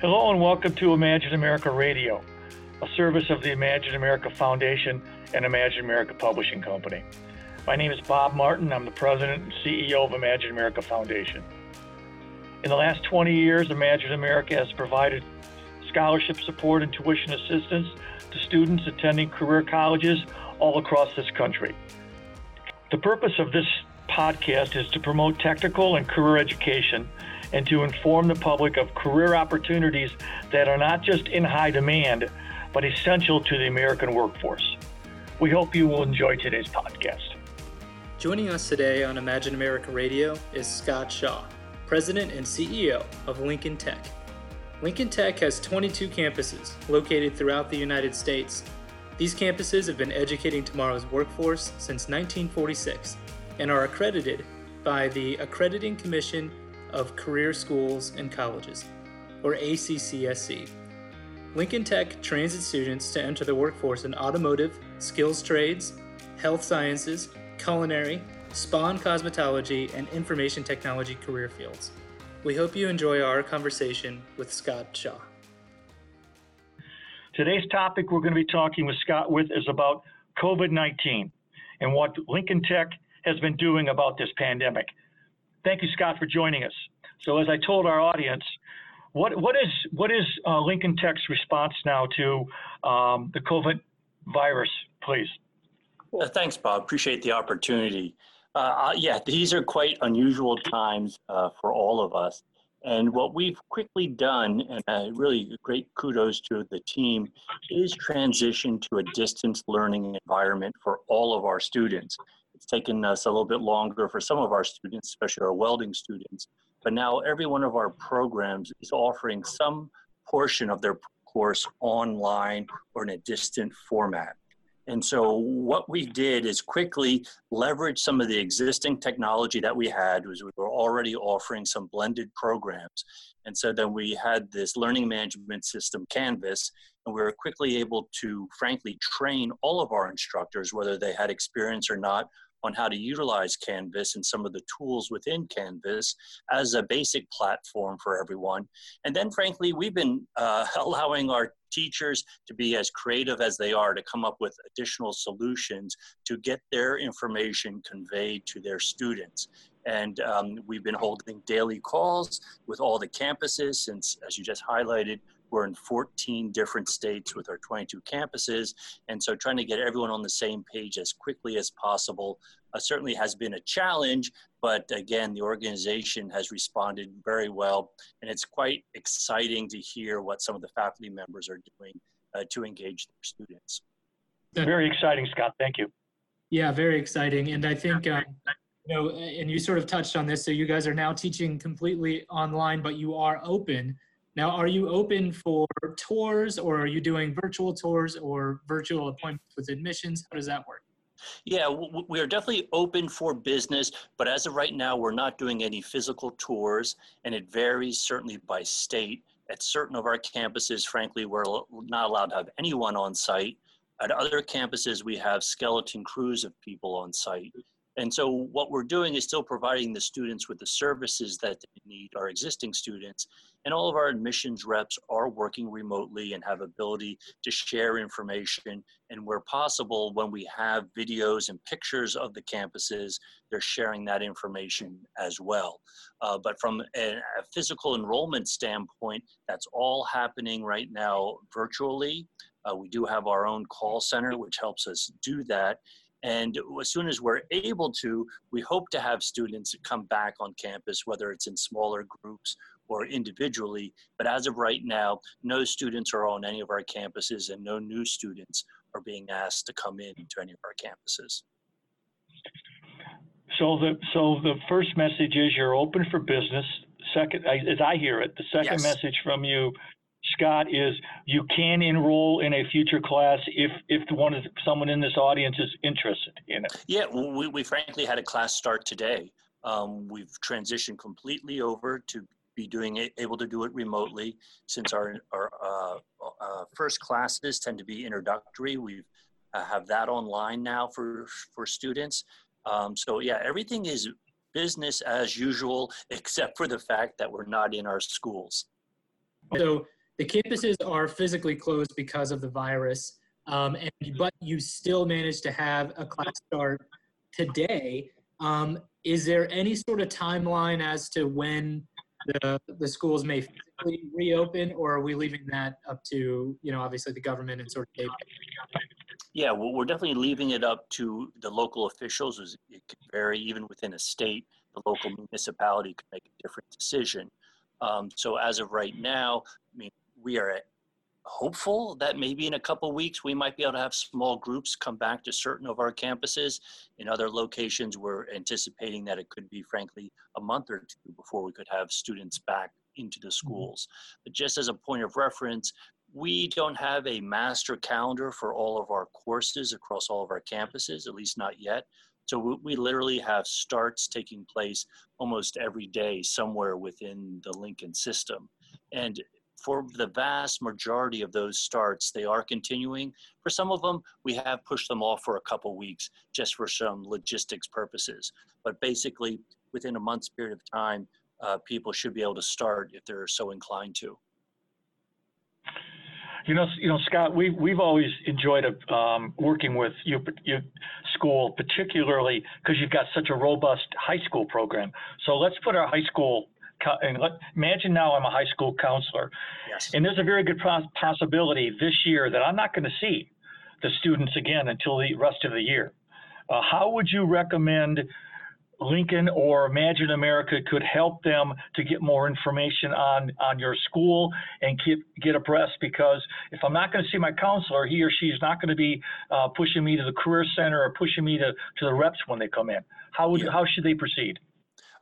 Hello and welcome to Imagine America Radio, a service of the Imagine America Foundation and Imagine America Publishing Company. My name is Bob Martin. I'm the president and CEO of Imagine America Foundation. In the last 20 years, Imagine America has provided scholarship support and tuition assistance to students attending career colleges all across this country. The purpose of this podcast is to promote technical and career education and to inform the public of career opportunities that are not just in high demand, but essential to the American workforce. We hope you will enjoy today's podcast. Joining us today on Imagine America Radio is Scott Shaw, President and CEO of Lincoln Tech. Lincoln Tech has 22 campuses located throughout the United States. These campuses have been educating tomorrow's workforce since 1946 and are accredited by the Accrediting Commission of Career Schools and Colleges, or ACCSC. Lincoln Tech trains its students to enter the workforce in automotive, skills trades, health sciences, culinary, spa and cosmetology, and information technology career fields. We hope you enjoy our conversation with Scott Shaw. Today's topic we're going to be talking with Scott with is about COVID 19 and what Lincoln Tech has been doing about this pandemic. Thank you, Scott, for joining us. So, as I told our audience, what, what is what is uh, Lincoln Tech's response now to um, the COVID virus, please? Thanks, Bob. Appreciate the opportunity. Uh, uh, yeah, these are quite unusual times uh, for all of us. And what we've quickly done, and uh, really great kudos to the team, is transition to a distance learning environment for all of our students. It's taken us a little bit longer for some of our students, especially our welding students. But now every one of our programs is offering some portion of their course online or in a distant format. And so what we did is quickly leverage some of the existing technology that we had was we were already offering some blended programs. And so then we had this learning management system, Canvas, and we were quickly able to frankly train all of our instructors, whether they had experience or not, on how to utilize Canvas and some of the tools within Canvas as a basic platform for everyone. And then, frankly, we've been uh, allowing our teachers to be as creative as they are to come up with additional solutions to get their information conveyed to their students. And um, we've been holding daily calls with all the campuses since, as you just highlighted, we're in 14 different states with our 22 campuses. And so trying to get everyone on the same page as quickly as possible uh, certainly has been a challenge. But again, the organization has responded very well. And it's quite exciting to hear what some of the faculty members are doing uh, to engage their students. Very exciting, Scott. Thank you. Yeah, very exciting. And I think, um, you know, and you sort of touched on this. So you guys are now teaching completely online, but you are open now, are you open for tours or are you doing virtual tours or virtual appointments with admissions? How does that work? Yeah, we are definitely open for business, but as of right now, we're not doing any physical tours, and it varies certainly by state. At certain of our campuses, frankly, we're not allowed to have anyone on site. At other campuses, we have skeleton crews of people on site. And so what we're doing is still providing the students with the services that they need, our existing students, and all of our admissions reps are working remotely and have ability to share information. And where possible, when we have videos and pictures of the campuses, they're sharing that information as well. Uh, but from a, a physical enrollment standpoint, that's all happening right now virtually. Uh, we do have our own call center, which helps us do that. And as soon as we're able to, we hope to have students come back on campus, whether it's in smaller groups or individually. But as of right now, no students are on any of our campuses and no new students are being asked to come in to any of our campuses. So the so the first message is you're open for business. Second, as I hear it, the second yes. message from you Scott, is you can enroll in a future class if if one of someone in this audience is interested in it. Yeah, we, we frankly had a class start today. Um, we've transitioned completely over to be doing it, able to do it remotely since our our uh, uh, first classes tend to be introductory. We uh, have that online now for for students. Um, so yeah, everything is business as usual, except for the fact that we're not in our schools. So the campuses are physically closed because of the virus, um, and but you still managed to have a class start today. Um, is there any sort of timeline as to when the the schools may physically reopen, or are we leaving that up to you know obviously the government and sort of yeah, well, we're definitely leaving it up to the local officials. It could vary even within a state. The local municipality could make a different decision. Um, so as of right now, I mean, we are hopeful that maybe in a couple weeks we might be able to have small groups come back to certain of our campuses. In other locations, we're anticipating that it could be, frankly, a month or two before we could have students back into the mm-hmm. schools. But just as a point of reference, we don't have a master calendar for all of our courses across all of our campuses, at least not yet. So we, we literally have starts taking place almost every day somewhere within the Lincoln system. And for the vast majority of those starts, they are continuing. For some of them, we have pushed them off for a couple weeks just for some logistics purposes. But basically, within a month's period of time, uh, people should be able to start if they're so inclined to. You know, you know, Scott, we we've always enjoyed um, working with your, your school, particularly because you've got such a robust high school program. So let's put our high school imagine now I'm a high school counselor, yes. and there's a very good possibility this year that I'm not going to see the students again until the rest of the year. Uh, how would you recommend Lincoln or Imagine America could help them to get more information on on your school and get get abreast? Because if I'm not going to see my counselor, he or she is not going to be uh, pushing me to the career center or pushing me to to the reps when they come in. How would yeah. how should they proceed?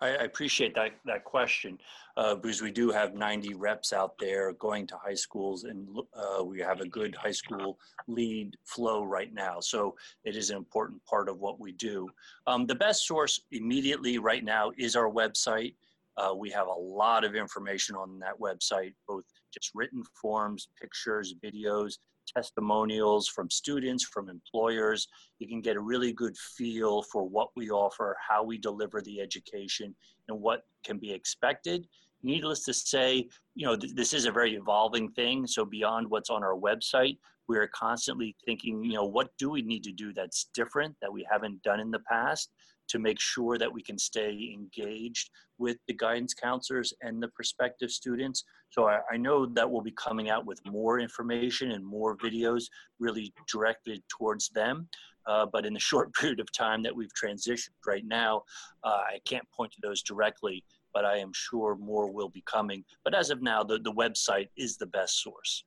I, I appreciate that that question uh, because we do have 90 reps out there going to high schools, and uh, we have a good high school lead flow right now. So it is an important part of what we do. Um, the best source immediately right now is our website. Uh, we have a lot of information on that website, both just written forms, pictures, videos, testimonials from students, from employers. You can get a really good feel for what we offer, how we deliver the education, and what can be expected. Needless to say, you know, th- this is a very evolving thing. So beyond what's on our website, we are constantly thinking, you know, what do we need to do that's different that we haven't done in the past to make sure that we can stay engaged with the guidance counselors and the prospective students. So I, I, know that we'll be coming out with more information and more videos really directed towards them. Uh, but in the short period of time that we've transitioned right now, uh, I can't point to those directly, but I am sure more will be coming. But as of now, the, the website is the best source.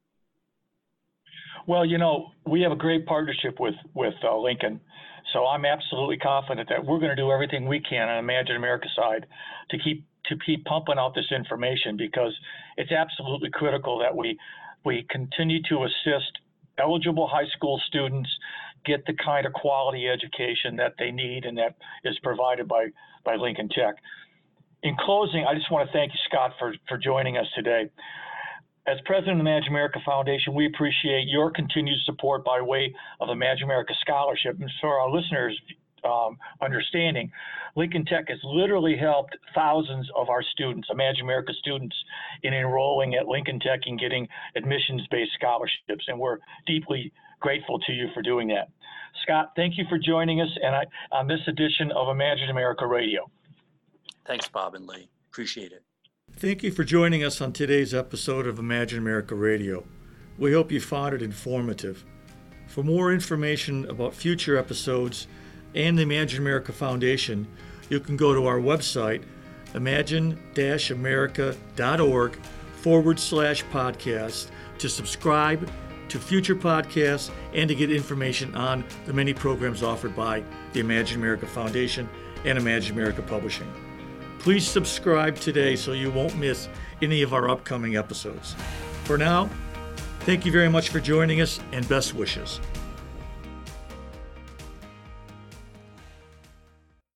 Well, you know, we have a great partnership with with uh, Lincoln, so I'm absolutely confident that we're going to do everything we can on Imagine America side to keep to keep pumping out this information because it's absolutely critical that we we continue to assist eligible high school students get the kind of quality education that they need and that is provided by by Lincoln Tech. In closing, I just want to thank you, Scott, for, for joining us today. As president of the Imagine America Foundation, we appreciate your continued support by way of the Imagine America Scholarship. And for our listeners' um, understanding, Lincoln Tech has literally helped thousands of our students, Imagine America students, in enrolling at Lincoln Tech and getting admissions-based scholarships. And we're deeply grateful to you for doing that. Scott, thank you for joining us and I, on this edition of Imagine America Radio. Thanks, Bob and Lee. Appreciate it. Thank you for joining us on today's episode of Imagine America Radio. We hope you found it informative. For more information about future episodes and the Imagine America Foundation, you can go to our website, imagine america.org forward slash podcast, to subscribe to future podcasts and to get information on the many programs offered by the Imagine America Foundation and Imagine America Publishing. Please subscribe today so you won't miss any of our upcoming episodes. For now, thank you very much for joining us and best wishes.